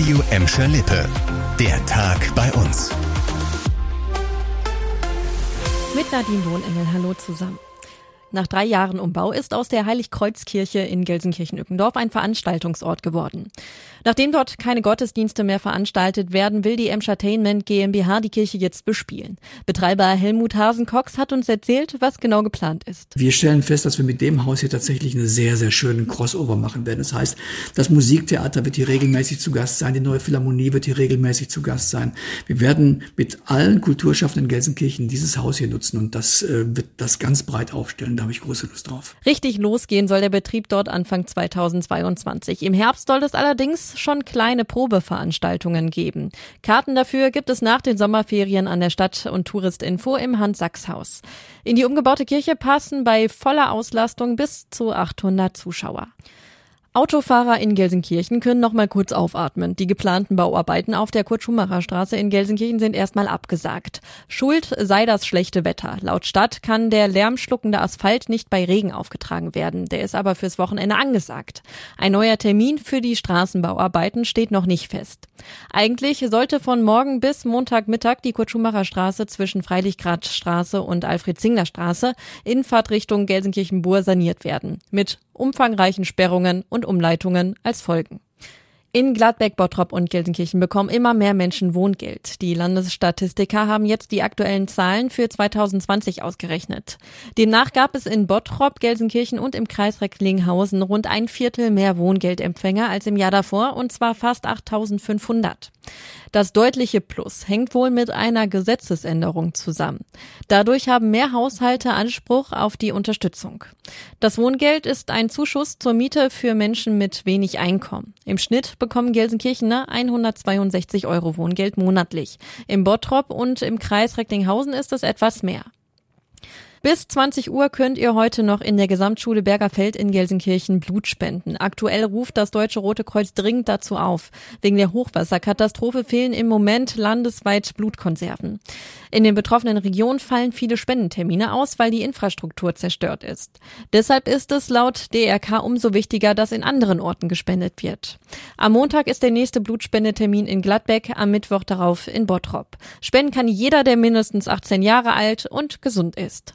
Radio Emscher Lippe. Der Tag bei uns. Mit Nadine Wohnengel, hallo zusammen. Nach drei Jahren Umbau ist aus der Heiligkreuzkirche in Gelsenkirchen-Ückendorf ein Veranstaltungsort geworden. Nachdem dort keine Gottesdienste mehr veranstaltet werden, will die Entertainment GmbH die Kirche jetzt bespielen. Betreiber Helmut Hasen-Cox hat uns erzählt, was genau geplant ist. Wir stellen fest, dass wir mit dem Haus hier tatsächlich einen sehr, sehr schönen Crossover machen werden. Das heißt, das Musiktheater wird hier regelmäßig zu Gast sein, die neue Philharmonie wird hier regelmäßig zu Gast sein. Wir werden mit allen Kulturschaffenden in Gelsenkirchen dieses Haus hier nutzen und das äh, wird das ganz breit aufstellen. Da habe ich große Lust drauf. Richtig losgehen soll der Betrieb dort Anfang 2022. Im Herbst soll es allerdings schon kleine Probeveranstaltungen geben. Karten dafür gibt es nach den Sommerferien an der Stadt- und Touristinfo im Hans-Sachs-Haus. In die umgebaute Kirche passen bei voller Auslastung bis zu 800 Zuschauer. Autofahrer in Gelsenkirchen können noch mal kurz aufatmen. Die geplanten Bauarbeiten auf der Kurt-Schumacher-Straße in Gelsenkirchen sind erstmal abgesagt. Schuld sei das schlechte Wetter. Laut Stadt kann der lärmschluckende Asphalt nicht bei Regen aufgetragen werden. Der ist aber fürs Wochenende angesagt. Ein neuer Termin für die Straßenbauarbeiten steht noch nicht fest. Eigentlich sollte von morgen bis Montagmittag die Kurt-Schumacher-Straße zwischen Freilichgradstraße und Alfred-Zingler-Straße in Fahrtrichtung Gelsenkirchen-Bur saniert werden. Mit umfangreichen Sperrungen und Umleitungen als Folgen. In Gladbeck, Bottrop und Gelsenkirchen bekommen immer mehr Menschen Wohngeld. Die Landesstatistiker haben jetzt die aktuellen Zahlen für 2020 ausgerechnet. Demnach gab es in Bottrop, Gelsenkirchen und im Kreis Recklinghausen rund ein Viertel mehr Wohngeldempfänger als im Jahr davor, und zwar fast 8500. Das deutliche Plus hängt wohl mit einer Gesetzesänderung zusammen. Dadurch haben mehr Haushalte Anspruch auf die Unterstützung. Das Wohngeld ist ein Zuschuss zur Miete für Menschen mit wenig Einkommen. Im Schnitt bekommen Gelsenkirchener 162 Euro Wohngeld monatlich. Im Bottrop und im Kreis Recklinghausen ist es etwas mehr. Bis 20 Uhr könnt ihr heute noch in der Gesamtschule Bergerfeld in Gelsenkirchen Blut spenden. Aktuell ruft das Deutsche Rote Kreuz dringend dazu auf. Wegen der Hochwasserkatastrophe fehlen im Moment landesweit Blutkonserven. In den betroffenen Regionen fallen viele Spendentermine aus, weil die Infrastruktur zerstört ist. Deshalb ist es laut DRK umso wichtiger, dass in anderen Orten gespendet wird. Am Montag ist der nächste Blutspendetermin in Gladbeck, am Mittwoch darauf in Bottrop. Spenden kann jeder, der mindestens 18 Jahre alt und gesund ist.